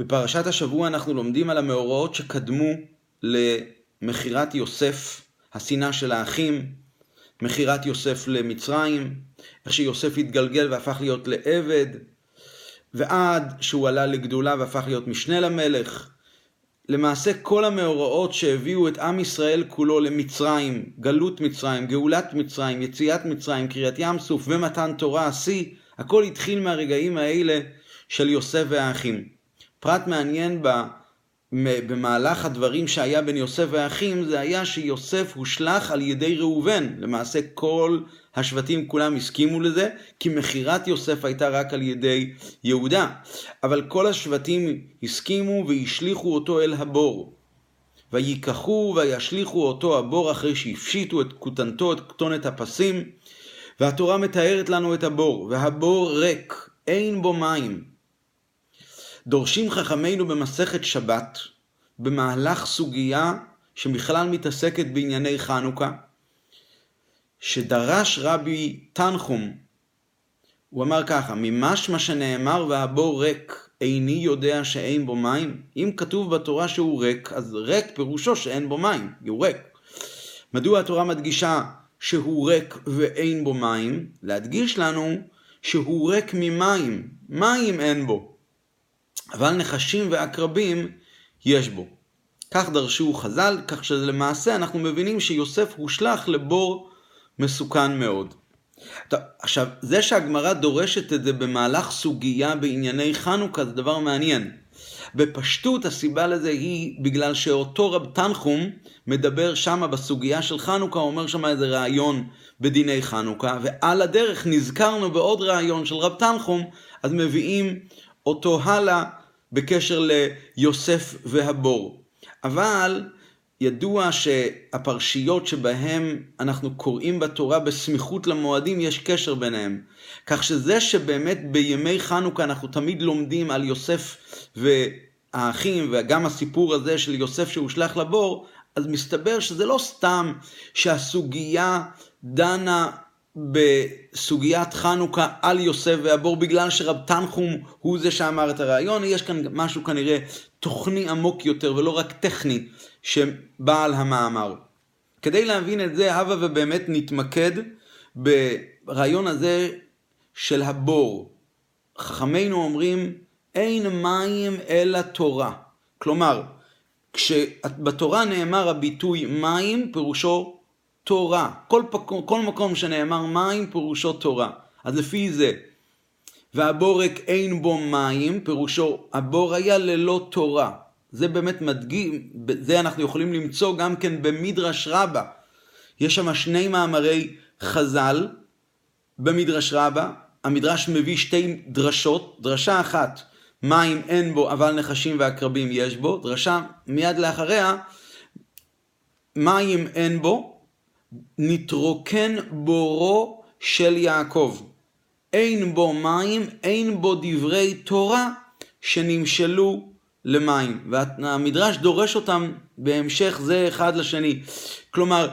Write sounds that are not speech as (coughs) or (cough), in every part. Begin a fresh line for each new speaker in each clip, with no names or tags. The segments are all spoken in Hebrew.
בפרשת השבוע אנחנו לומדים על המאורעות שקדמו למכירת יוסף, השנאה של האחים, מכירת יוסף למצרים, איך שיוסף התגלגל והפך להיות לעבד, ועד שהוא עלה לגדולה והפך להיות משנה למלך. למעשה כל המאורעות שהביאו את עם ישראל כולו למצרים, גלות מצרים, גאולת מצרים, יציאת מצרים, קריאת ים סוף ומתן תורה, השיא, הכל התחיל מהרגעים האלה של יוסף והאחים. פרט מעניין במהלך הדברים שהיה בין יוסף והאחים, זה היה שיוסף הושלך על ידי ראובן. למעשה כל השבטים כולם הסכימו לזה, כי מכירת יוסף הייתה רק על ידי יהודה. אבל כל השבטים הסכימו והשליכו אותו אל הבור. ויקחו וישליכו אותו הבור אחרי שהפשיטו את כותנתו, את כתונת הפסים. והתורה מתארת לנו את הבור, והבור ריק, אין בו מים. דורשים חכמינו במסכת שבת, במהלך סוגיה שבכלל מתעסקת בענייני חנוכה, שדרש רבי תנחום, הוא אמר ככה, ממשמע שנאמר והבור ריק, איני יודע שאין בו מים? אם כתוב בתורה שהוא ריק, אז ריק פירושו שאין בו מים, הוא ריק. מדוע התורה מדגישה שהוא ריק ואין בו מים? להדגיש לנו שהוא ריק ממים, מים אין בו. אבל נחשים ועקרבים יש בו. כך דרשו חז"ל, כך שלמעשה אנחנו מבינים שיוסף הושלך לבור מסוכן מאוד. עכשיו, זה שהגמרא דורשת את זה במהלך סוגיה בענייני חנוכה זה דבר מעניין. בפשטות הסיבה לזה היא בגלל שאותו רב תנחום מדבר שמה בסוגיה של חנוכה, אומר שמה איזה רעיון בדיני חנוכה, ועל הדרך נזכרנו בעוד רעיון של רב תנחום, אז מביאים אותו הלאה בקשר ליוסף והבור. אבל ידוע שהפרשיות שבהם אנחנו קוראים בתורה בסמיכות למועדים, יש קשר ביניהם. כך שזה שבאמת בימי חנוכה אנחנו תמיד לומדים על יוסף והאחים, וגם הסיפור הזה של יוסף שהושלך לבור, אז מסתבר שזה לא סתם שהסוגיה דנה בסוגיית חנוכה על יוסף והבור בגלל שרב תנחום הוא זה שאמר את הרעיון, יש כאן משהו כנראה תוכני עמוק יותר ולא רק טכני שבעל המאמר. כדי להבין את זה, הבה ובאמת נתמקד ברעיון הזה של הבור. חכמינו אומרים, אין מים אלא תורה. כלומר, כשבתורה נאמר הביטוי מים, פירושו תורה. כל, פק... כל מקום שנאמר מים, פירושו תורה. אז לפי זה, והבורק אין בו מים, פירושו הבור היה ללא תורה. זה באמת מדגים, זה אנחנו יכולים למצוא גם כן במדרש רבה. יש שם שני מאמרי חז"ל במדרש רבה. המדרש מביא שתי דרשות, דרשה אחת, מים אין בו אבל נחשים ועקרבים יש בו, דרשה מיד לאחריה, מים אין בו, נתרוקן בורו של יעקב. אין בו מים, אין בו דברי תורה שנמשלו למים. והמדרש דורש אותם בהמשך זה אחד לשני. כלומר,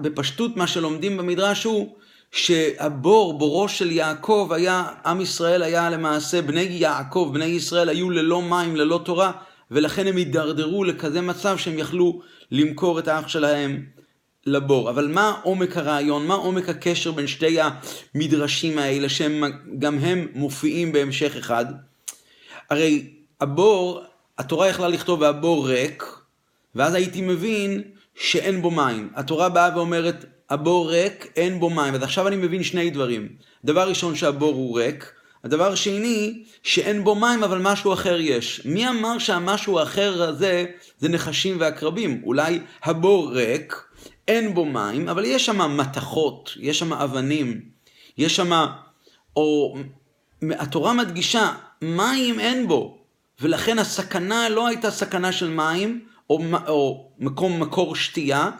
בפשטות מה שלומדים במדרש הוא שהבור, בורו של יעקב היה, עם ישראל היה למעשה, בני יעקב, בני ישראל היו ללא מים, ללא תורה, ולכן הם הידרדרו לכזה מצב שהם יכלו למכור את האח שלהם לבור. אבל מה עומק הרעיון, מה עומק הקשר בין שתי המדרשים האלה, שהם גם הם מופיעים בהמשך אחד? הרי הבור, התורה יכלה לכתוב והבור ריק, ואז הייתי מבין שאין בו מים. התורה באה ואומרת, הבור ריק, אין בו מים. אז עכשיו אני מבין שני דברים. דבר ראשון שהבור הוא ריק, הדבר שני, שאין בו מים אבל משהו אחר יש. מי אמר שהמשהו האחר הזה זה נחשים ועקרבים? אולי הבור ריק, אין בו מים, אבל יש שם מתכות, יש שם אבנים, יש שם... או... התורה מדגישה, מים אין בו, ולכן הסכנה לא הייתה סכנה של מים, או, או מקום מקור שתייה,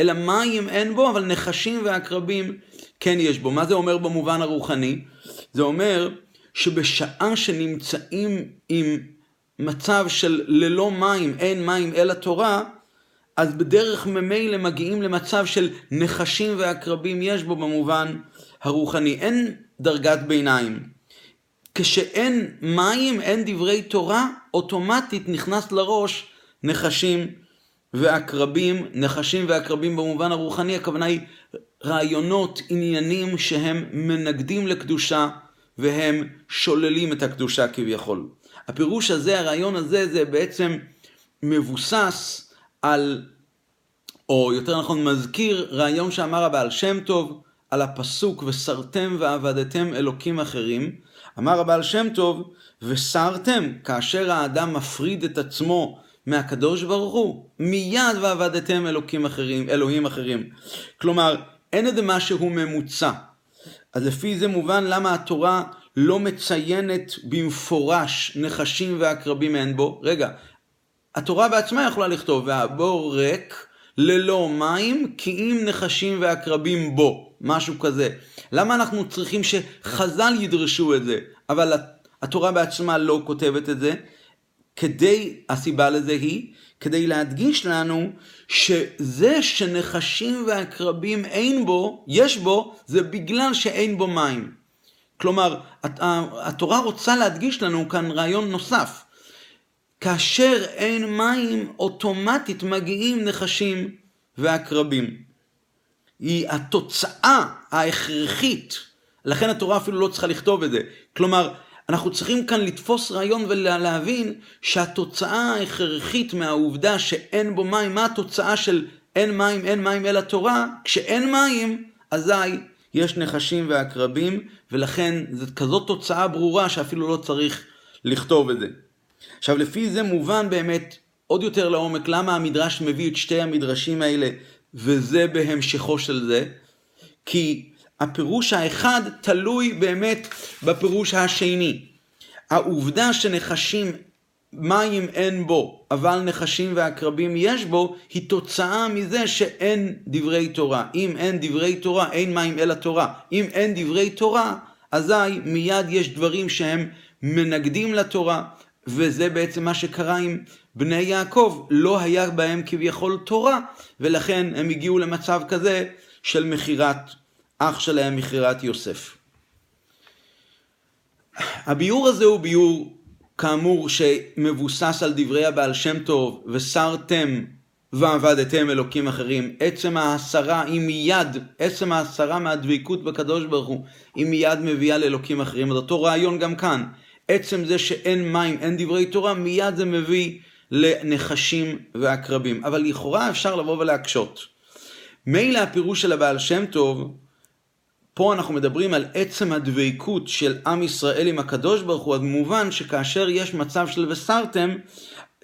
אלא מים אין בו, אבל נחשים ועקרבים כן יש בו. מה זה אומר במובן הרוחני? זה אומר שבשעה שנמצאים עם מצב של ללא מים, אין מים אלא תורה, אז בדרך ממילא מגיעים למצב של נחשים ועקרבים יש בו במובן הרוחני. אין דרגת ביניים. כשאין מים, אין דברי תורה, אוטומטית נכנס לראש נחשים ועקרבים, נחשים ועקרבים במובן הרוחני, הכוונה היא רעיונות, עניינים שהם מנגדים לקדושה והם שוללים את הקדושה כביכול. הפירוש הזה, הרעיון הזה, זה בעצם מבוסס על, או יותר נכון מזכיר, רעיון שאמר הבעל שם טוב על הפסוק וסרתם ועבדתם אלוקים אחרים. אמר הבעל שם טוב, וסרתם, כאשר האדם מפריד את עצמו מהקדוש ברוך הוא, מיד ועבדתם אלוקים אחרים, אלוהים אחרים. כלומר, אין איזה משהו ממוצע. אז לפי זה מובן למה התורה לא מציינת במפורש נחשים ועקרבים אין בו. רגע, התורה בעצמה יכולה לכתוב, והבור ריק ללא מים, כי אם נחשים ועקרבים בו, משהו כזה. למה אנחנו צריכים שחז"ל ידרשו את זה, אבל התורה בעצמה לא כותבת את זה? כדי, הסיבה לזה היא, כדי להדגיש לנו שזה שנחשים ועקרבים אין בו, יש בו, זה בגלל שאין בו מים. כלומר, התורה רוצה להדגיש לנו כאן רעיון נוסף. כאשר אין מים, אוטומטית מגיעים נחשים ועקרבים. היא התוצאה ההכרחית, לכן התורה אפילו לא צריכה לכתוב את זה. כלומר, אנחנו צריכים כאן לתפוס רעיון ולהבין שהתוצאה ההכרחית מהעובדה שאין בו מים, מה התוצאה של אין מים, אין מים אל התורה? כשאין מים, אזי יש נחשים ועקרבים, ולכן זו כזאת תוצאה ברורה שאפילו לא צריך לכתוב את זה. עכשיו, לפי זה מובן באמת עוד יותר לעומק למה המדרש מביא את שתי המדרשים האלה, וזה בהמשכו של זה, כי הפירוש האחד תלוי באמת בפירוש השני. העובדה שנחשים מים אין בו, אבל נחשים ועקרבים יש בו, היא תוצאה מזה שאין דברי תורה. אם אין דברי תורה, אין מים אלא תורה. אם אין דברי תורה, אזי מיד יש דברים שהם מנגדים לתורה, וזה בעצם מה שקרה עם בני יעקב. לא היה בהם כביכול תורה, ולכן הם הגיעו למצב כזה של מכירת אח שלהם מכירת יוסף. הביאור הזה הוא ביאור כאמור שמבוסס על דברי הבעל שם טוב, וסרתם ועבדתם אלוקים אחרים. עצם ההסרה היא מיד, עצם ההסרה מהדבקות בקדוש ברוך הוא, היא מיד מביאה לאלוקים אחרים. אז אותו רעיון גם כאן. עצם זה שאין מים, אין דברי תורה, מיד זה מביא לנחשים ועקרבים. אבל לכאורה אפשר לבוא ולהקשות. מילא הפירוש של הבעל שם טוב, פה אנחנו מדברים על עצם הדבקות של עם ישראל עם הקדוש ברוך הוא, אז מובן שכאשר יש מצב של וסרתם,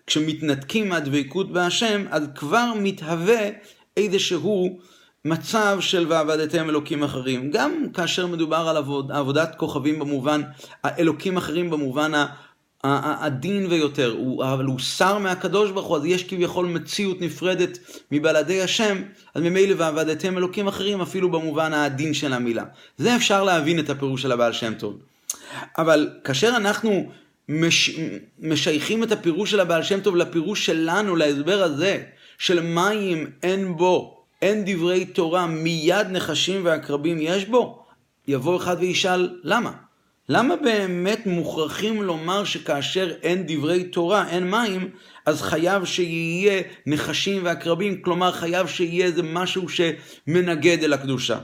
כשמתנתקים מהדבקות בהשם, אז כבר מתהווה איזשהו מצב של ועבדתם אלוקים אחרים. גם כאשר מדובר על עבוד, עבודת כוכבים במובן, האלוקים אחרים במובן הדין ויותר, הוא, אבל הוא שר מהקדוש ברוך הוא, אז יש כביכול מציאות נפרדת מבלעדי השם, אז ממילא ועבדתם אלוקים אחרים אפילו במובן העדין של המילה. זה אפשר להבין את הפירוש של הבעל שם טוב. אבל כאשר אנחנו מש, משייכים את הפירוש של הבעל שם טוב לפירוש שלנו, להסבר הזה, של מים אין בו, אין דברי תורה, מיד נחשים ועקרבים יש בו, יבוא אחד וישאל למה? למה באמת מוכרחים לומר שכאשר אין דברי תורה, אין מים, אז חייב שיהיה נחשים ועקרבים, כלומר חייב שיהיה איזה משהו שמנגד אל הקדושה.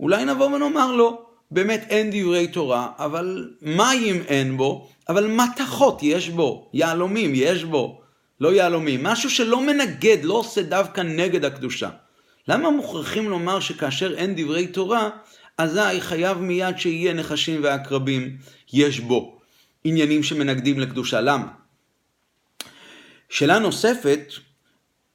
אולי נבוא ונאמר לו, באמת אין דברי תורה, אבל מים אין בו, אבל מתכות יש בו, יהלומים יש בו, לא יהלומים, משהו שלא מנגד, לא עושה דווקא נגד הקדושה. למה מוכרחים לומר שכאשר אין דברי תורה, אזי חייב מיד שיהיה נחשים ועקרבים, יש בו עניינים שמנגדים לקדושה. למה? שאלה נוספת,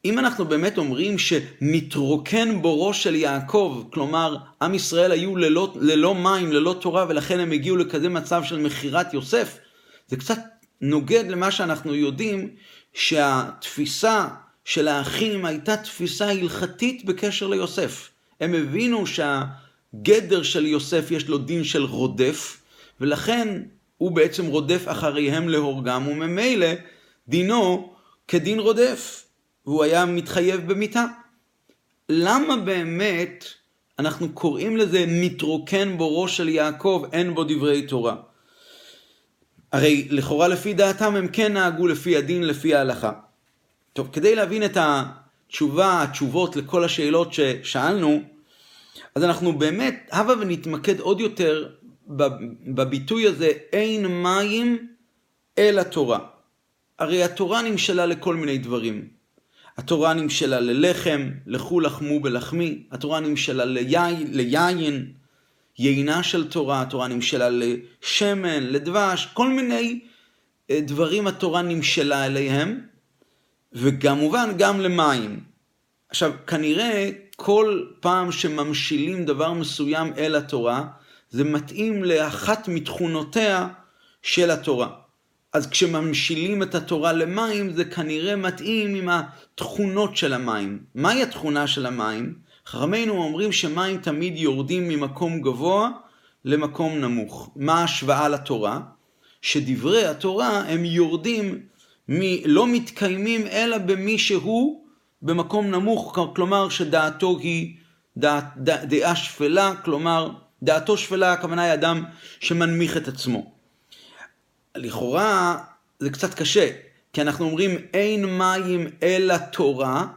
אם אנחנו באמת אומרים שנתרוקן בורו של יעקב, כלומר, עם ישראל היו ללא, ללא מים, ללא תורה, ולכן הם הגיעו לכזה מצב של מכירת יוסף, זה קצת נוגד למה שאנחנו יודעים, שהתפיסה של האחים הייתה תפיסה הלכתית בקשר ליוסף. הם הבינו שה... גדר של יוסף יש לו דין של רודף, ולכן הוא בעצם רודף אחריהם להורגם, וממילא דינו כדין רודף, והוא היה מתחייב במיתה. למה באמת אנחנו קוראים לזה נתרוקן בו ראש של יעקב, אין בו דברי תורה? הרי לכאורה לפי דעתם הם כן נהגו לפי הדין, לפי ההלכה. טוב, כדי להבין את התשובה, התשובות לכל השאלות ששאלנו, אז אנחנו באמת, הבה ונתמקד עוד יותר בביטוי הזה, אין מים אלא תורה. הרי התורה נמשלה לכל מיני דברים. התורה נמשלה ללחם, לכו לחמו בלחמי, התורה נמשלה ליין, ליין, יינה של תורה, התורה נמשלה לשמן, לדבש, כל מיני אה, דברים התורה נמשלה אליהם, וכמובן גם למים. עכשיו, כנראה כל פעם שממשילים דבר מסוים אל התורה, זה מתאים לאחת מתכונותיה של התורה. אז כשממשילים את התורה למים, זה כנראה מתאים עם התכונות של המים. מהי התכונה של המים? חכמינו אומרים שמים תמיד יורדים ממקום גבוה למקום נמוך. מה ההשוואה לתורה? שדברי התורה הם יורדים, מ... לא מתקיימים אלא במי שהוא במקום נמוך, כלומר שדעתו היא דע... דע... דעה שפלה, כלומר דעתו שפלה, הכוונה היא אדם שמנמיך את עצמו. לכאורה זה קצת קשה, כי אנחנו אומרים אין מים אלא תורה,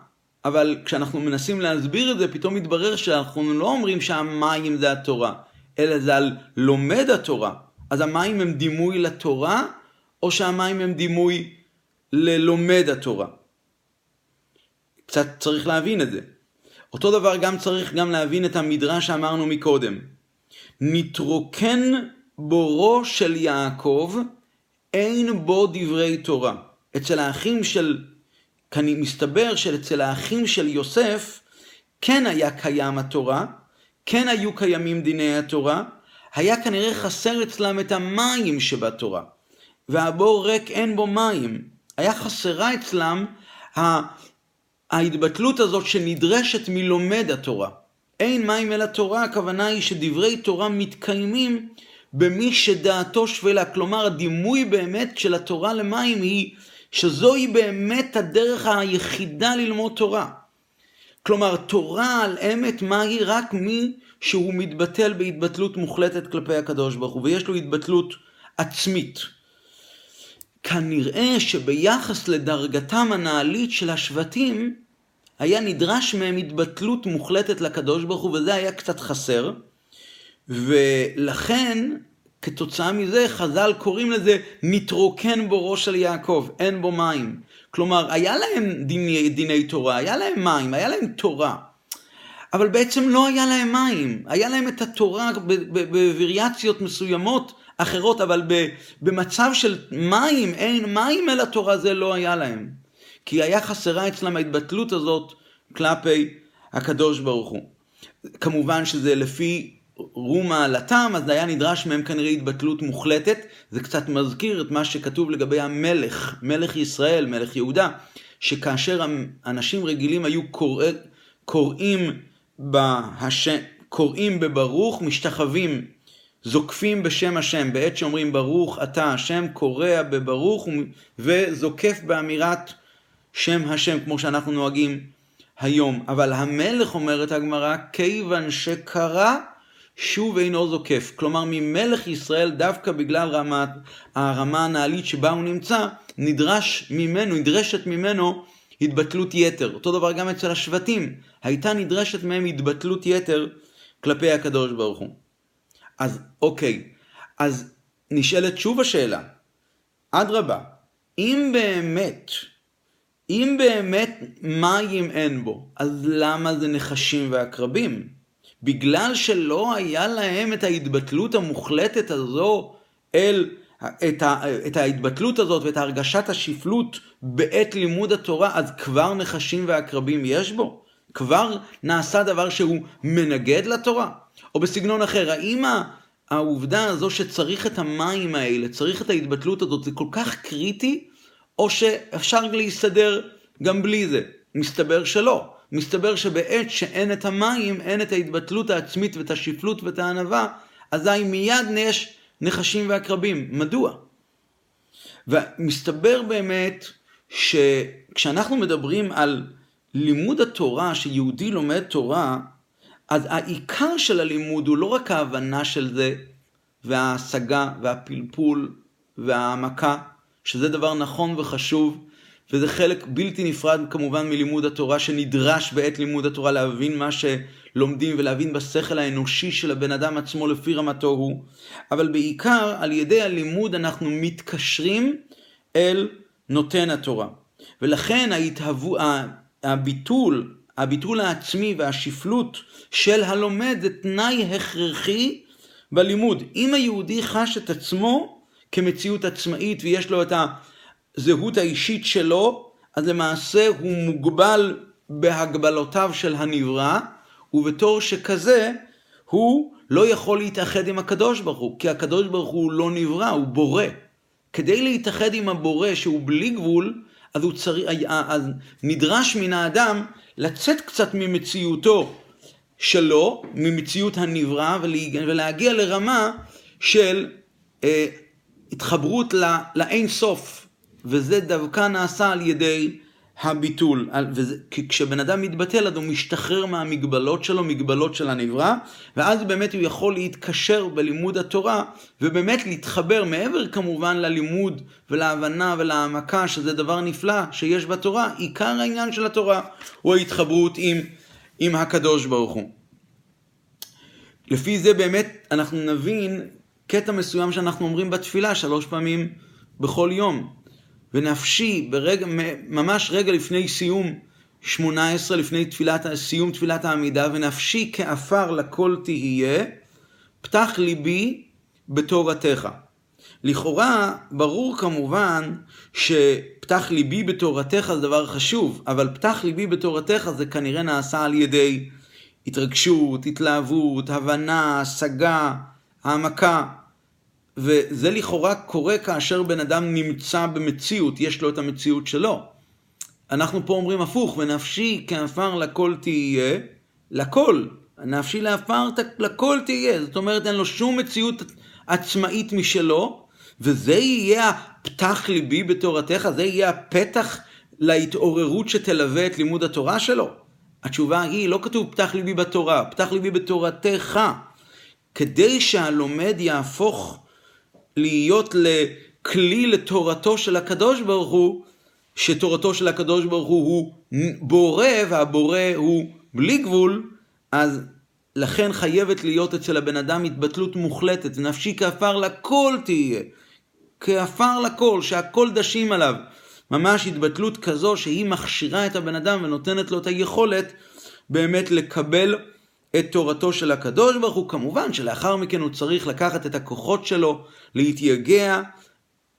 אבל כשאנחנו מנסים להסביר את זה, פתאום מתברר שאנחנו לא אומרים שהמים זה התורה, אלא זה על לומד התורה. אז המים הם דימוי לתורה, או שהמים הם דימוי ללומד התורה. קצת צריך להבין את זה. אותו דבר גם צריך גם להבין את המדרש שאמרנו מקודם. נתרוקן בורו של יעקב, אין בו דברי תורה. אצל האחים של, כאן מסתבר שאצל האחים של יוסף, כן היה קיים התורה, כן היו קיימים דיני התורה, היה כנראה חסר אצלם את המים שבתורה. והבור ריק אין בו מים. היה חסרה אצלם ההתבטלות הזאת שנדרשת מלומד התורה. אין מים אל התורה, הכוונה היא שדברי תורה מתקיימים במי שדעתו שפלה. כלומר, הדימוי באמת של התורה למים היא שזוהי באמת הדרך היחידה ללמוד תורה. כלומר, תורה על אמת מהי רק מי שהוא מתבטל בהתבטלות מוחלטת כלפי הקדוש ברוך הוא, ויש לו התבטלות עצמית. כנראה שביחס לדרגתם הנעלית של השבטים, היה נדרש מהם התבטלות מוחלטת לקדוש ברוך הוא, וזה היה קצת חסר. ולכן, כתוצאה מזה, חז"ל קוראים לזה נתרוקן בו ראש של יעקב, אין בו מים. כלומר, היה להם דיני, דיני תורה, היה להם מים, היה להם תורה. אבל בעצם לא היה להם מים. היה להם את התורה בווריאציות מסוימות אחרות, אבל במצב של מים, אין מים אל התורה, זה לא היה להם. כי היה חסרה אצלם ההתבטלות הזאת כלפי הקדוש ברוך הוא. כמובן שזה לפי רום מעלתם, אז היה נדרש מהם כנראה התבטלות מוחלטת. זה קצת מזכיר את מה שכתוב לגבי המלך, מלך ישראל, מלך יהודה, שכאשר אנשים רגילים היו קורא, קוראים, בהש... קוראים בברוך, משתחווים, זוקפים בשם השם. בעת שאומרים ברוך אתה השם, קורע בברוך וזוקף באמירת שם השם, כמו שאנחנו נוהגים היום. אבל המלך, אומרת הגמרא, כיוון שקרא, שוב אינו זוקף. כלומר, ממלך ישראל, דווקא בגלל רמת, הרמה הנעלית שבה הוא נמצא, נדרש ממנו, נדרשת ממנו התבטלות יתר. אותו דבר גם אצל השבטים. הייתה נדרשת מהם התבטלות יתר כלפי הקדוש ברוך הוא. אז אוקיי, אז נשאלת שוב השאלה, אדרבה, אם באמת אם באמת מים אין בו, אז למה זה נחשים ועקרבים? בגלל שלא היה להם את ההתבטלות המוחלטת הזו אל, את, ה, את ההתבטלות הזאת ואת הרגשת השפלות בעת לימוד התורה, אז כבר נחשים ועקרבים יש בו? כבר נעשה דבר שהוא מנגד לתורה? או בסגנון אחר, האם העובדה הזו שצריך את המים האלה, צריך את ההתבטלות הזאת, זה כל כך קריטי או שאפשר להסתדר גם בלי זה? מסתבר שלא. מסתבר שבעת שאין את המים, אין את ההתבטלות העצמית ואת השפלות ואת הענווה, אזי מיד יש נחשים ועקרבים. מדוע? ומסתבר באמת שכשאנחנו מדברים על לימוד התורה, שיהודי לומד תורה, אז העיקר של הלימוד הוא לא רק ההבנה של זה, וההשגה, והפלפול, והעמקה, שזה דבר נכון וחשוב, וזה חלק בלתי נפרד כמובן מלימוד התורה שנדרש בעת לימוד התורה להבין מה שלומדים ולהבין בשכל האנושי של הבן אדם עצמו לפי רמתו הוא, אבל בעיקר על ידי הלימוד אנחנו מתקשרים אל נותן התורה. ולכן ההתהוו, הביטול, הביטול העצמי והשפלות של הלומד זה תנאי הכרחי בלימוד. אם היהודי חש את עצמו כמציאות עצמאית ויש לו את הזהות האישית שלו, אז למעשה הוא מוגבל בהגבלותיו של הנברא, ובתור שכזה הוא לא יכול להתאחד עם הקדוש ברוך הוא, כי הקדוש ברוך הוא לא נברא, הוא בורא. כדי להתאחד עם הבורא שהוא בלי גבול, אז, צריך, אז נדרש מן האדם לצאת קצת ממציאותו שלו, ממציאות הנברא, ולהגיע לרמה של אה, התחברות לאין סוף, וזה דווקא נעשה על ידי הביטול. וזה, כשבן אדם מתבטל, אז הוא משתחרר מהמגבלות שלו, מגבלות של הנברא, ואז באמת הוא יכול להתקשר בלימוד התורה, ובאמת להתחבר מעבר כמובן ללימוד ולהבנה ולהעמקה, שזה דבר נפלא שיש בתורה. עיקר העניין של התורה הוא ההתחברות עם, עם הקדוש ברוך הוא. לפי זה באמת אנחנו נבין קטע מסוים שאנחנו אומרים בתפילה שלוש פעמים בכל יום. ונפשי ברגע, ממש רגע לפני סיום 18, לפני תפילת, סיום תפילת העמידה, ונפשי כעפר לכל תהיה, פתח ליבי בתורתך. לכאורה, ברור כמובן שפתח ליבי בתורתך זה דבר חשוב, אבל פתח ליבי בתורתך זה כנראה נעשה על ידי התרגשות, התלהבות, הבנה, השגה, העמקה. וזה לכאורה קורה כאשר בן אדם נמצא במציאות, יש לו את המציאות שלו. אנחנו פה אומרים הפוך, ונפשי כעפר לכל תהיה, לכל. נפשי לעפר לכל תהיה. זאת אומרת, אין לו שום מציאות עצמאית משלו, וזה יהיה הפתח ליבי בתורתך, זה יהיה הפתח להתעוררות שתלווה את לימוד התורה שלו. התשובה היא, לא כתוב פתח ליבי בתורה, פתח ליבי בתורתך. כדי שהלומד יהפוך להיות לכלי לתורתו של הקדוש ברוך הוא, שתורתו של הקדוש ברוך הוא הוא בורא והבורא הוא בלי גבול, אז לכן חייבת להיות אצל הבן אדם התבטלות מוחלטת, נפשי כעפר לכל תהיה, כעפר לכל, שהכל דשים עליו. ממש התבטלות כזו שהיא מכשירה את הבן אדם ונותנת לו את היכולת באמת לקבל את תורתו של הקדוש ברוך הוא, כמובן שלאחר מכן הוא צריך לקחת את הכוחות שלו, להתייגע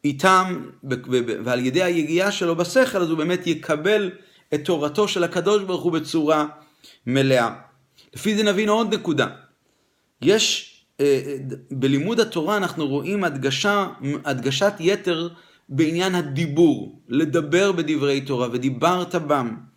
איתם, ועל ידי היגיעה שלו בשכל, אז הוא באמת יקבל את תורתו של הקדוש ברוך הוא בצורה מלאה. לפי זה נבין עוד נקודה. יש, אה, בלימוד התורה אנחנו רואים הדגשה, הדגשת יתר בעניין הדיבור, לדבר בדברי תורה, ודיברת בם.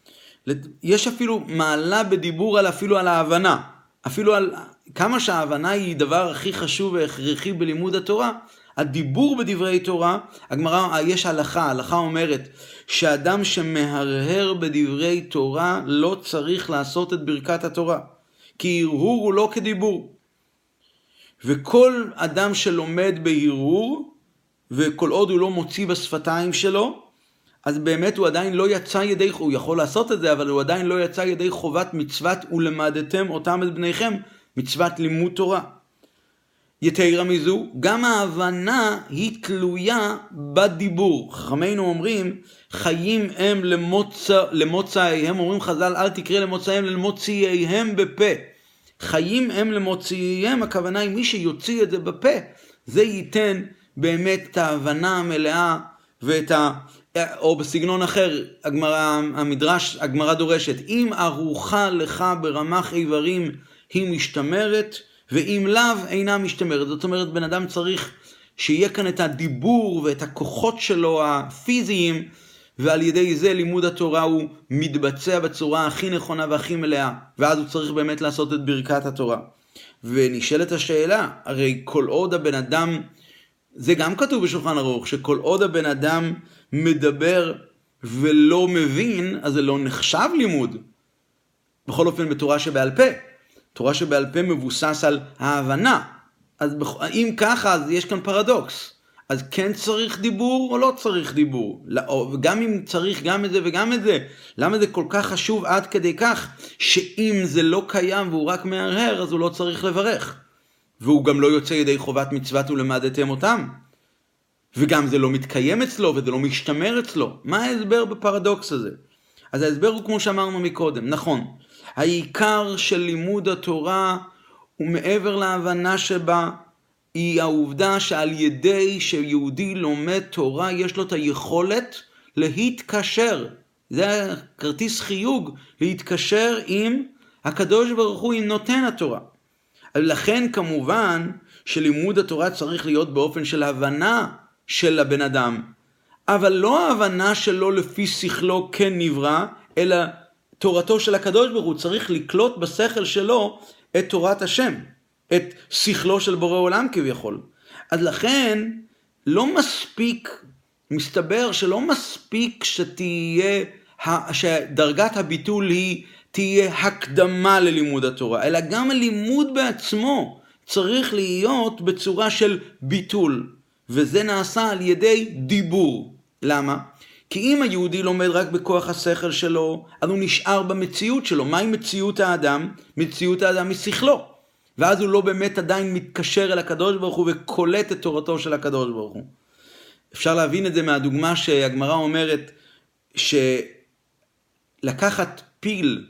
יש אפילו מעלה בדיבור על אפילו על ההבנה. אפילו על כמה שההבנה היא דבר הכי חשוב והכרחי בלימוד התורה, הדיבור בדברי תורה, הגמרא, יש הלכה, ההלכה אומרת שאדם שמהרהר בדברי תורה לא צריך לעשות את ברכת התורה, כי הרהור הוא לא כדיבור. וכל אדם שלומד בהרהור, וכל עוד הוא לא מוציא בשפתיים שלו, אז באמת הוא עדיין לא יצא ידי, הוא יכול לעשות את זה, אבל הוא עדיין לא יצא ידי חובת מצוות ולמדתם אותם את בניכם, מצוות לימוד תורה. יתרה מזו, גם ההבנה היא תלויה בדיבור. חכמינו אומרים, חיים הם למוצא, למוצאיהם, אומרים חז"ל, אל תקרא למוצאיהם, למוציאיהם בפה. חיים הם למוציאיהם, הכוונה היא מי שיוציא את זה בפה, זה ייתן באמת את ההבנה המלאה ואת ה... או בסגנון אחר, הגמרא, המדרש, הגמרא דורשת, אם ארוחה לך ברמח איברים היא משתמרת, ואם לאו אינה משתמרת. זאת אומרת, בן אדם צריך שיהיה כאן את הדיבור ואת הכוחות שלו הפיזיים, ועל ידי זה לימוד התורה הוא מתבצע בצורה הכי נכונה והכי מלאה, ואז הוא צריך באמת לעשות את ברכת התורה. ונשאלת השאלה, הרי כל עוד הבן אדם, זה גם כתוב בשולחן ערוך, שכל עוד הבן אדם מדבר ולא מבין, אז זה לא נחשב לימוד. בכל אופן בתורה שבעל פה. תורה שבעל פה מבוסס על ההבנה. אז אם ככה, אז יש כאן פרדוקס. אז כן צריך דיבור או לא צריך דיבור? גם אם צריך גם את זה וגם את זה, למה זה כל כך חשוב עד כדי כך שאם זה לא קיים והוא רק מהרהר אז הוא לא צריך לברך? והוא גם לא יוצא ידי חובת מצוות ולמדתם אותם? וגם זה לא מתקיים אצלו וזה לא משתמר אצלו. מה ההסבר בפרדוקס הזה? אז ההסבר הוא כמו שאמרנו מקודם, נכון, העיקר של לימוד התורה הוא מעבר להבנה שבה היא העובדה שעל ידי שיהודי לומד תורה יש לו את היכולת להתקשר. זה כרטיס חיוג, להתקשר עם הקדוש ברוך הוא, עם נותן התורה. לכן כמובן שלימוד התורה צריך להיות באופן של הבנה של הבן אדם, אבל לא ההבנה שלו לפי שכלו כן נברא, אלא תורתו של הקדוש ברוך הוא צריך לקלוט בשכל שלו את תורת השם. את שכלו של בורא עולם כביכול. אז לכן, לא מספיק, מסתבר שלא מספיק שתהיה, שדרגת הביטול היא תהיה הקדמה ללימוד התורה, אלא גם הלימוד בעצמו צריך להיות בצורה של ביטול, וזה נעשה על ידי דיבור. למה? כי אם היהודי לומד רק בכוח השכל שלו, אז הוא נשאר במציאות שלו. מהי מציאות האדם? מציאות האדם היא שכלו. ואז הוא לא באמת עדיין מתקשר אל הקדוש ברוך הוא וקולט את תורתו של הקדוש ברוך הוא. אפשר להבין את זה מהדוגמה שהגמרא אומרת שלקחת פיל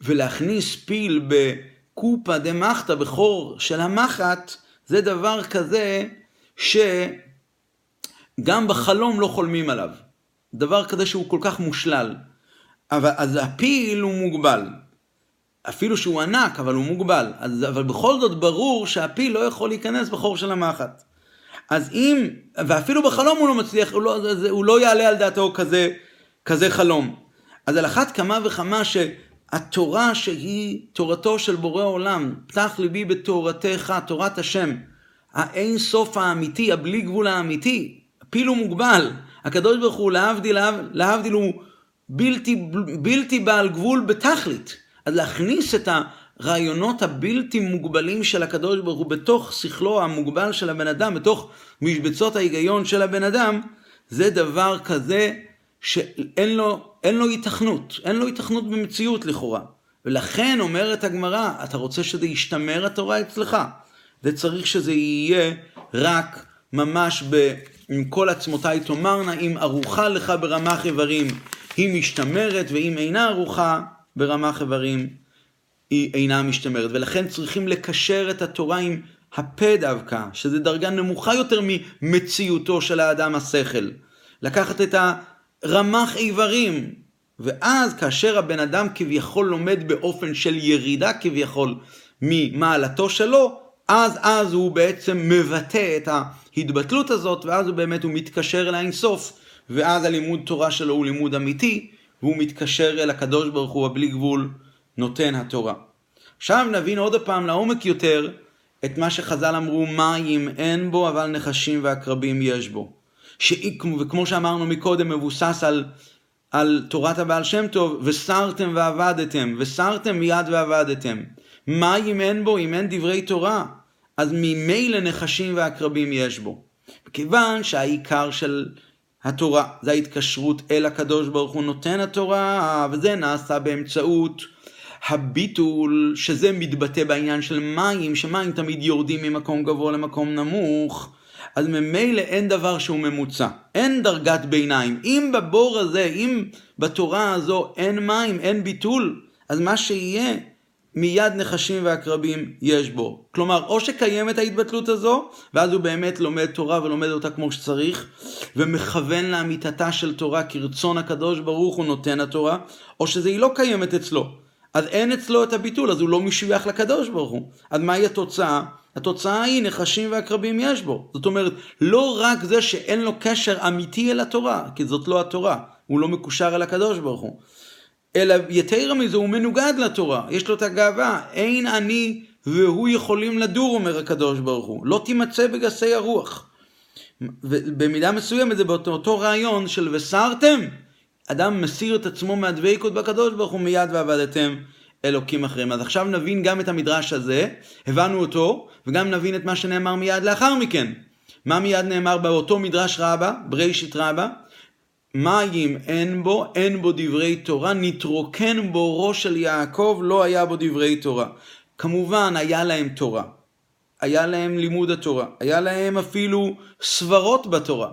ולהכניס פיל בקופה דמחתא, בחור של המחט, זה דבר כזה שגם בחלום לא חולמים עליו. דבר כזה שהוא כל כך מושלל. אבל אז הפיל הוא מוגבל. אפילו שהוא ענק, אבל הוא מוגבל. אז, אבל בכל זאת ברור שהפיל לא יכול להיכנס בחור של המחט. אז אם, ואפילו בחלום הוא לא מצליח, הוא לא, הוא לא יעלה על דעתו כזה, כזה חלום. אז על אחת כמה וכמה שהתורה שהיא תורתו של בורא עולם, פתח ליבי בתורתך, תורת השם, האין סוף האמיתי, הבלי גבול האמיתי, הפיל הוא מוגבל. הקדוש ברוך הוא להבדיל, להבדיל הוא בלתי, בלתי בעל גבול בתכלית. אז להכניס את הרעיונות הבלתי מוגבלים של הקדוש ברוך הוא בתוך שכלו המוגבל של הבן אדם, בתוך משבצות ההיגיון של הבן אדם, זה דבר כזה שאין לו, אין לו התכנות, אין לו התכנות במציאות לכאורה. ולכן אומרת הגמרא, אתה רוצה שזה ישתמר התורה אצלך. זה צריך שזה יהיה רק ממש ב... עם כל עצמותיי תאמרנה, אם ערוכה לך ברמ"ח איברים, היא משתמרת, ואם אינה ערוכה, ברמ"ח איברים היא אינה משתמרת, ולכן צריכים לקשר את התורה עם הפה דווקא, שזה דרגה נמוכה יותר ממציאותו של האדם השכל. לקחת את הרמ"ח איברים, ואז כאשר הבן אדם כביכול לומד באופן של ירידה כביכול ממעלתו שלו, אז אז הוא בעצם מבטא את ההתבטלות הזאת, ואז הוא באמת הוא מתקשר אל האינסוף, ואז הלימוד תורה שלו הוא לימוד אמיתי, והוא מתקשר אל הקדוש ברוך הוא הבלי גבול נותן התורה. עכשיו נבין עוד פעם לעומק יותר את מה שחז"ל אמרו מים אין בו אבל נחשים ועקרבים יש בו. וכמו שאמרנו מקודם מבוסס על, על תורת הבעל שם טוב וסרתם ועבדתם וסרתם מיד ועבדתם. מים אין בו אם אין דברי תורה אז ממילא נחשים ועקרבים יש בו. כיוון שהעיקר של התורה, זה ההתקשרות אל הקדוש ברוך הוא נותן התורה, וזה נעשה באמצעות הביטול, שזה מתבטא בעניין של מים, שמים תמיד יורדים ממקום גבוה למקום נמוך, אז ממילא אין דבר שהוא ממוצע, אין דרגת ביניים. אם בבור הזה, אם בתורה הזו אין מים, אין ביטול, אז מה שיהיה מיד נחשים ועקרבים יש בו. כלומר, או שקיימת ההתבטלות הזו, ואז הוא באמת לומד תורה ולומד אותה כמו שצריך, ומכוון לאמיתתה של תורה כרצון הקדוש ברוך הוא נותן התורה, או שזה לא קיימת אצלו. אז אין אצלו את הביטול, אז הוא לא משוייך לקדוש ברוך הוא. אז מהי התוצאה? התוצאה היא נחשים ועקרבים יש בו. זאת אומרת, לא רק זה שאין לו קשר אמיתי אל התורה, כי זאת לא התורה, הוא לא מקושר אל הקדוש ברוך הוא. אלא יתרה מזה הוא מנוגד לתורה, יש לו את הגאווה, אין אני והוא יכולים לדור, אומר הקדוש ברוך הוא, לא תימצא בגסי הרוח. ובמידה מסוימת זה באותו רעיון של וסרתם, אדם מסיר את עצמו מהדבקות בקדוש ברוך הוא מיד ועבדתם אלוקים אחרים. אז עכשיו נבין גם את המדרש הזה, הבנו אותו, וגם נבין את מה שנאמר מיד לאחר מכן. מה מיד נאמר באותו מדרש רבה, ברישית רבה? מים אין בו, אין בו דברי תורה, נתרוקן בו ראש של יעקב, לא היה בו דברי תורה. כמובן, היה להם תורה. היה להם לימוד התורה. היה להם אפילו סברות בתורה.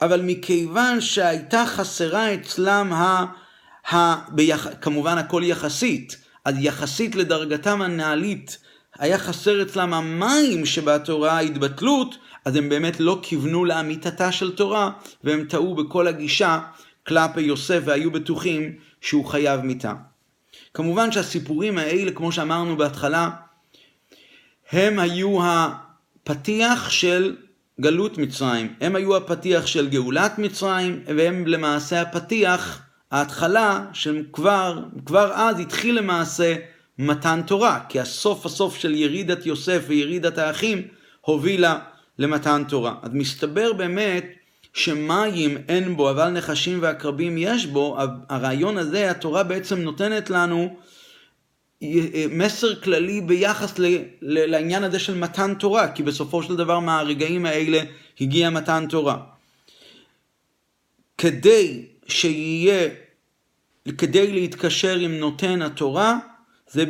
אבל מכיוון שהייתה חסרה אצלם ה... ה ביח... כמובן הכל יחסית, אז יחסית לדרגתם הנעלית, היה חסר אצלם המים שבתורה ההתבטלות, אז הם באמת לא כיוונו לאמיתתה של תורה, והם טעו בכל הגישה כלפי יוסף והיו בטוחים שהוא חייב מיתה. כמובן שהסיפורים האלה, כמו שאמרנו בהתחלה, הם היו הפתיח של גלות מצרים. הם היו הפתיח של גאולת מצרים, והם למעשה הפתיח, ההתחלה, שכבר כבר אז התחיל למעשה מתן תורה, כי הסוף הסוף של ירידת יוסף וירידת האחים הובילה למתן תורה. אז מסתבר באמת שמים אין בו, אבל נחשים ועקרבים יש בו, הרעיון הזה, התורה בעצם נותנת לנו מסר כללי ביחס לעניין הזה של מתן תורה, כי בסופו של דבר מהרגעים האלה הגיע מתן תורה. כדי שיהיה, כדי להתקשר עם נותן התורה, זה,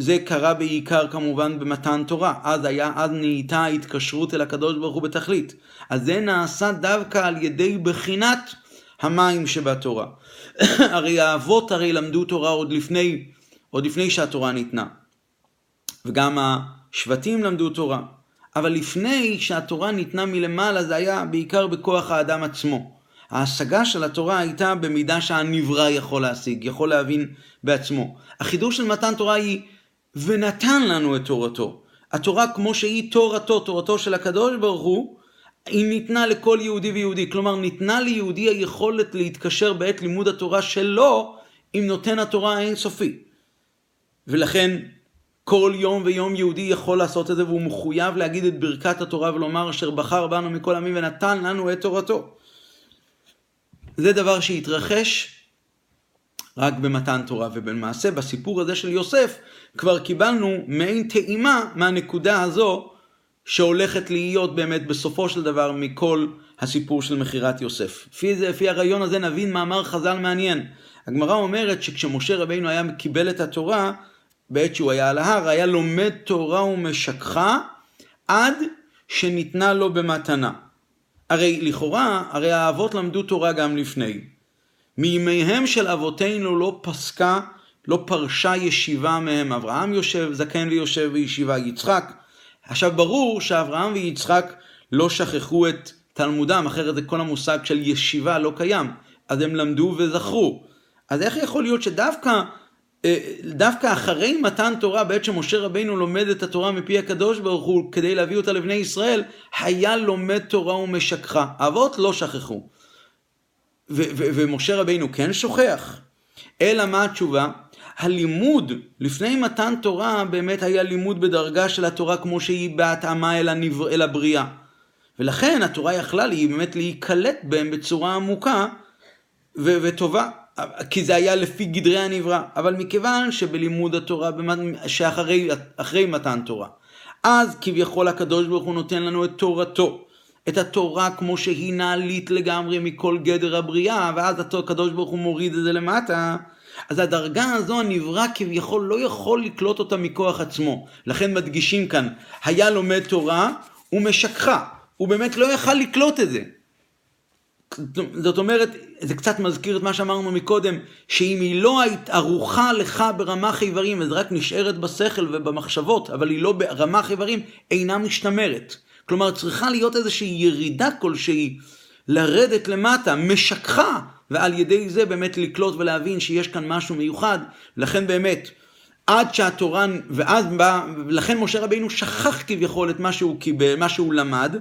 זה קרה בעיקר כמובן במתן תורה. אז היה, אז נהייתה ההתקשרות אל הקדוש ברוך הוא בתכלית. אז זה נעשה דווקא על ידי בחינת המים שבתורה. (coughs) הרי האבות הרי למדו תורה עוד לפני עוד לפני שהתורה ניתנה. וגם השבטים למדו תורה. אבל לפני שהתורה ניתנה מלמעלה זה היה בעיקר בכוח האדם עצמו. ההשגה של התורה הייתה במידה שהנברא יכול להשיג, יכול להבין בעצמו. החידוש של מתן תורה היא ונתן לנו את תורתו. התורה כמו שהיא תורתו, תורתו של הקדוש ברוך הוא, היא ניתנה לכל יהודי ויהודי. כלומר, ניתנה ליהודי היכולת להתקשר בעת לימוד התורה שלו עם נותן התורה האינסופי. ולכן כל יום ויום יהודי יכול לעשות את זה והוא מחויב להגיד את ברכת התורה ולומר אשר בחר בנו מכל עמים ונתן לנו את תורתו. זה דבר שהתרחש רק במתן תורה ובמעשה בסיפור הזה של יוסף כבר קיבלנו מעין טעימה מהנקודה הזו שהולכת להיות באמת בסופו של דבר מכל הסיפור של מכירת יוסף. לפי, זה, לפי הרעיון הזה נבין מאמר חז"ל מעניין. הגמרא אומרת שכשמשה רבינו היה קיבל את התורה, בעת שהוא היה על ההר, היה לומד תורה ומשככה עד שניתנה לו במתנה. הרי לכאורה, הרי האבות למדו תורה גם לפני. מימיהם של אבותינו לא פסקה, לא פרשה ישיבה מהם. אברהם יושב, זקן ויושב בישיבה יצחק. עכשיו ברור שאברהם ויצחק לא שכחו את תלמודם, אחרת זה כל המושג של ישיבה לא קיים. אז הם למדו וזכרו. אז איך יכול להיות שדווקא אה, דווקא אחרי מתן תורה, בעת שמשה רבינו לומד את התורה מפי הקדוש ברוך הוא כדי להביא אותה לבני ישראל, היה לומד תורה ומשככה. האבות לא שכחו. ומשה רבינו כן שוכח. אלא מה התשובה? הלימוד לפני מתן תורה באמת היה לימוד בדרגה של התורה כמו שהיא בהתאמה אל, הנבר... אל הבריאה. ולכן התורה יכלה לי באמת להיקלט בהם בצורה עמוקה ו- וטובה. כי זה היה לפי גדרי הנברא, אבל מכיוון שבלימוד התורה, שאחרי מתן תורה, אז כביכול הקדוש ברוך הוא נותן לנו את תורתו, את התורה כמו שהיא נעלית לגמרי מכל גדר הבריאה, ואז הקדוש ברוך הוא מוריד את זה למטה, אז הדרגה הזו הנברא כביכול לא יכול לקלוט אותה מכוח עצמו. לכן מדגישים כאן, היה לומד תורה ומשככה. הוא באמת לא יכל לקלוט את זה. זאת אומרת, זה קצת מזכיר את מה שאמרנו מקודם, שאם היא לא ערוכה לך ברמ"ח איברים, אז רק נשארת בשכל ובמחשבות, אבל היא לא ברמ"ח איברים, אינה משתמרת. כלומר, צריכה להיות איזושהי ירידה כלשהי, לרדת למטה, משככה, ועל ידי זה באמת לקלוט ולהבין שיש כאן משהו מיוחד. לכן באמת, עד שהתורה, ואז בא, לכן משה רבינו שכח כביכול את מה שהוא קיבל, מה שהוא למד,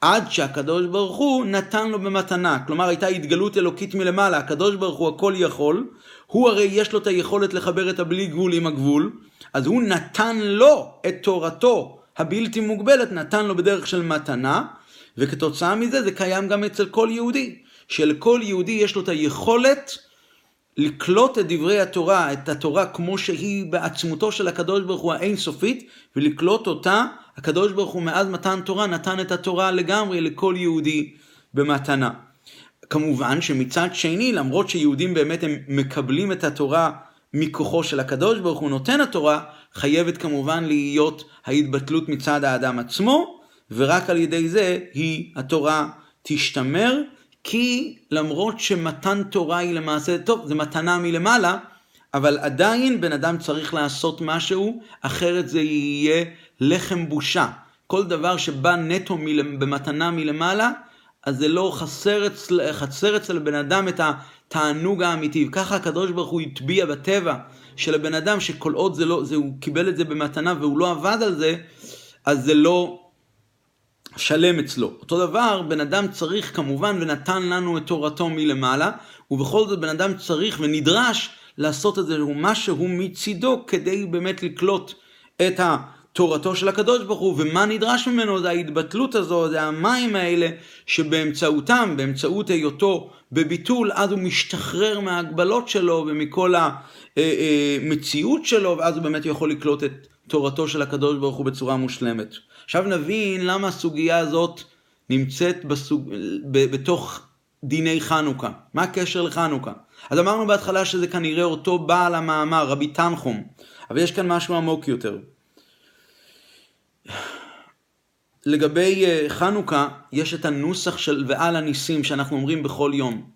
עד שהקדוש ברוך הוא נתן לו במתנה. כלומר, הייתה התגלות אלוקית מלמעלה. הקדוש ברוך הוא הכל יכול, הוא הרי יש לו את היכולת לחבר את הבלי גבול עם הגבול, אז הוא נתן לו את תורתו הבלתי מוגבלת, נתן לו בדרך של מתנה, וכתוצאה מזה זה קיים גם אצל כל יהודי. שלכל יהודי יש לו את היכולת לקלוט את דברי התורה, את התורה כמו שהיא בעצמותו של הקדוש ברוך הוא האינסופית, ולקלוט אותה הקדוש ברוך הוא מאז מתן תורה נתן את התורה לגמרי לכל יהודי במתנה. כמובן שמצד שני, למרות שיהודים באמת הם מקבלים את התורה מכוחו של הקדוש ברוך הוא נותן התורה, חייבת כמובן להיות ההתבטלות מצד האדם עצמו, ורק על ידי זה היא, התורה תשתמר, כי למרות שמתן תורה היא למעשה, טוב, זה מתנה מלמעלה, אבל עדיין בן אדם צריך לעשות משהו, אחרת זה יהיה לחם בושה. כל דבר שבא נטו. במתנה מלמעלה, אז זה לא חסר אצל, חסר אצל בן אדם את התענוג האמיתי. ככה הקדוש ברוך הוא הטביע בטבע של הבן אדם, שכל עוד זה לא, זה, הוא קיבל את זה במתנה והוא לא עבד על זה, אז זה לא שלם אצלו. אותו דבר, בן אדם צריך כמובן, ונתן לנו את תורתו מלמעלה, ובכל זאת בן אדם צריך ונדרש לעשות את זה משהו מצידו כדי באמת לקלוט את תורתו של הקדוש ברוך הוא, ומה נדרש ממנו זה ההתבטלות הזו, זה המים האלה שבאמצעותם, באמצעות היותו בביטול, אז הוא משתחרר מההגבלות שלו ומכל המציאות שלו, ואז הוא באמת יכול לקלוט את תורתו של הקדוש ברוך הוא בצורה מושלמת. עכשיו נבין למה הסוגיה הזאת נמצאת בסוג... בתוך דיני חנוכה. מה הקשר לחנוכה? אז אמרנו בהתחלה שזה כנראה אותו בעל המאמר, רבי תנחום, אבל יש כאן משהו עמוק יותר. לגבי אה, חנוכה, יש את הנוסח של ועל הניסים שאנחנו אומרים בכל יום.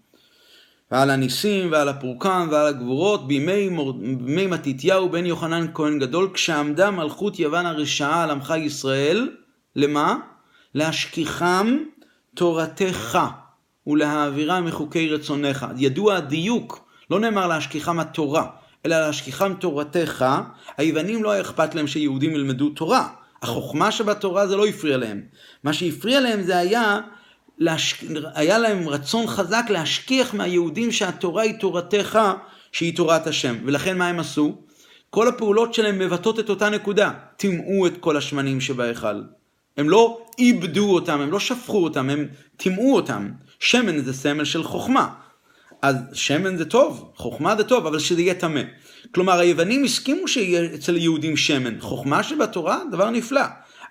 ועל הניסים ועל הפורקן ועל הגבורות בימי, מור... בימי מתתיהו בן יוחנן כהן גדול כשעמדה מלכות יוון הרשעה על עמך ישראל, למה? להשכיחם תורתך ולהעבירם מחוקי רצונך. ידוע הדיוק, לא נאמר להשכיחם התורה, אלא להשכיחם תורתך. היוונים לא היה אכפת להם שיהודים ילמדו תורה. החוכמה שבתורה זה לא הפריע להם. מה שהפריע להם זה היה, להש... היה להם רצון חזק להשכיח מהיהודים שהתורה היא תורתך, שהיא תורת השם. ולכן מה הם עשו? כל הפעולות שלהם מבטאות את אותה נקודה. טימאו את כל השמנים שבהיכל. הם לא איבדו אותם, הם לא שפכו אותם, הם טימאו אותם. שמן זה סמל של חוכמה. אז שמן זה טוב, חוכמה זה טוב, אבל שזה יהיה טמא. כלומר, היוונים הסכימו שיהיה אצל יהודים שמן. חוכמה שבתורה, דבר נפלא.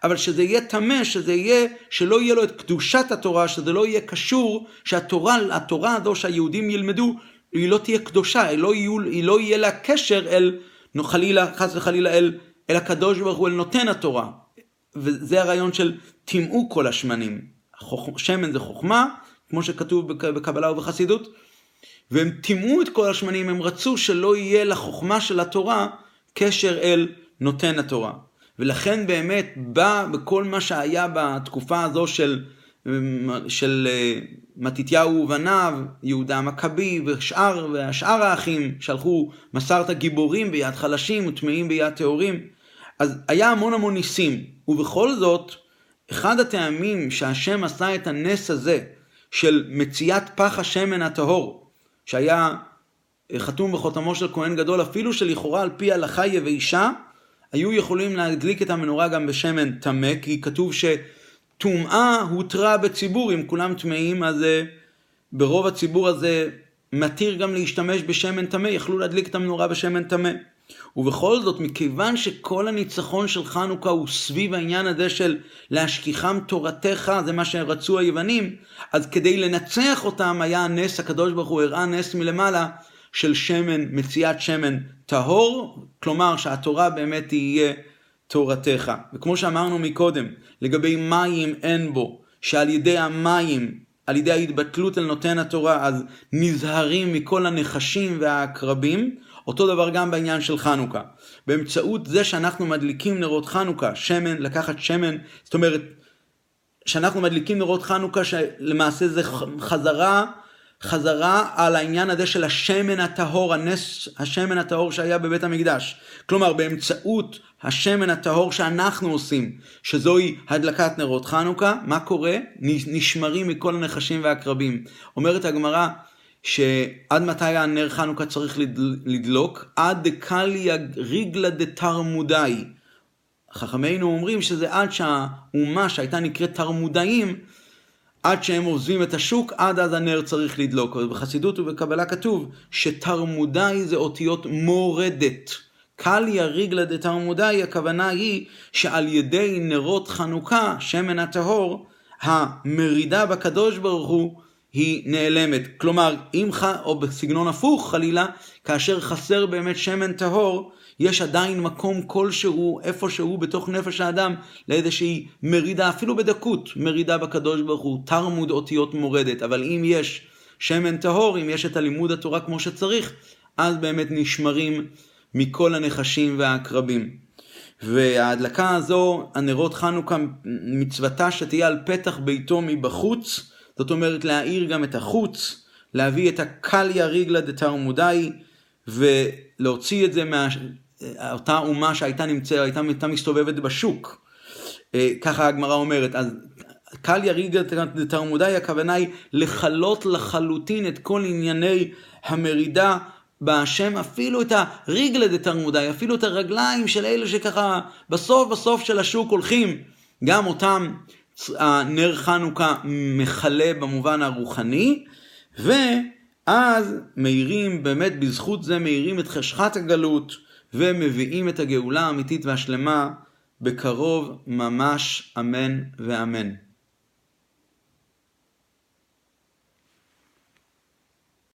אבל שזה יהיה טמא, שזה יהיה, שלא יהיה לו את קדושת התורה, שזה לא יהיה קשור, שהתורה, התורה הזו שהיהודים ילמדו, היא לא תהיה קדושה, היא לא, יהיו, היא לא יהיה לה קשר אל, חלילה, חס וחלילה, אל, אל הקדוש ברוך הוא, אל נותן התורה. וזה הרעיון של טימאו כל השמנים. שמן זה חוכמה, כמו שכתוב בקבלה ובחסידות, והם טימאו את כל השמנים, הם רצו שלא יהיה לחוכמה של התורה קשר אל נותן התורה. ולכן באמת בא בכל מה שהיה בתקופה הזו של, של אה, מתתיהו ובניו, יהודה המכבי ושאר, ושאר האחים שהלכו מסרת גיבורים ביד חלשים וטמאים ביד טהורים. אז היה המון המון ניסים, ובכל זאת, אחד הטעמים שהשם עשה את הנס הזה של מציאת פח השמן הטהור, שהיה אה, חתום בחותמו של כהן גדול, אפילו שלכאורה על פי הלכה יבשה, היו יכולים להדליק את המנורה גם בשמן טמא, כי כתוב שטומאה הותרה בציבור, אם כולם טמאים, אז אה, ברוב הציבור הזה מתיר גם להשתמש בשמן טמא, יכלו להדליק את המנורה בשמן טמא. ובכל זאת, מכיוון שכל הניצחון של חנוכה הוא סביב העניין הזה של להשכיחם תורתך, זה מה שרצו היוונים, אז כדי לנצח אותם היה הנס, הקדוש ברוך הוא הראה נס מלמעלה של שמן, מציאת שמן טהור, כלומר שהתורה באמת תהיה תורתך. וכמו שאמרנו מקודם, לגבי מים אין בו, שעל ידי המים, על ידי ההתבטלות אל נותן התורה, אז נזהרים מכל הנחשים והעקרבים, אותו דבר גם בעניין של חנוכה. באמצעות זה שאנחנו מדליקים נרות חנוכה, שמן, לקחת שמן, זאת אומרת, שאנחנו מדליקים נרות חנוכה, שלמעשה זה חזרה, חזרה על העניין הזה של השמן הטהור, הנס השמן הטהור שהיה בבית המקדש. כלומר, באמצעות השמן הטהור שאנחנו עושים, שזוהי הדלקת נרות חנוכה, מה קורה? נשמרים מכל הנחשים והקרבים. אומרת הגמרא, שעד מתי הנר חנוכה צריך לדלוק? עד דקליה ריגלה דתרמודאי. חכמינו אומרים שזה עד שהאומה שהייתה נקראת תרמודאים, עד שהם עוזבים את השוק, עד אז הנר צריך לדלוק. בחסידות ובקבלה כתוב שתרמודאי זה אותיות מורדת. קל יריגלה דתרמודאי, הכוונה היא שעל ידי נרות חנוכה, שמן הטהור, המרידה בקדוש ברוך הוא היא נעלמת. כלומר, אם ח... או בסגנון הפוך חלילה, כאשר חסר באמת שמן טהור, יש עדיין מקום כלשהו, איפשהו בתוך נפש האדם, לאיזושהי מרידה, אפילו בדקות, מרידה בקדוש ברוך הוא, תרמוד אותיות מורדת. אבל אם יש שמן טהור, אם יש את הלימוד התורה כמו שצריך, אז באמת נשמרים מכל הנחשים והעקרבים. וההדלקה הזו, הנרות חנוכה, מצוותה שתהיה על פתח ביתו מבחוץ, זאת אומרת להאיר גם את החוץ, להביא את הקליה ריגלה דתרמודאי, ולהוציא את זה מאותה אומה שהייתה נמצאת, הייתה, הייתה מסתובבת בשוק. אה, ככה הגמרא אומרת, אז קליה ריגלה דתרמודאי, הכוונה היא לכלות לחלוטין את כל ענייני המרידה בהשם אפילו את הריגלה דתרמודאי, אפילו את הרגליים של אלה שככה בסוף בסוף של השוק הולכים, גם אותם הנר חנוכה מכלה במובן הרוחני, ואז מאירים, באמת בזכות זה מאירים את חשכת הגלות, ומביאים את הגאולה האמיתית והשלמה בקרוב ממש, אמן ואמן.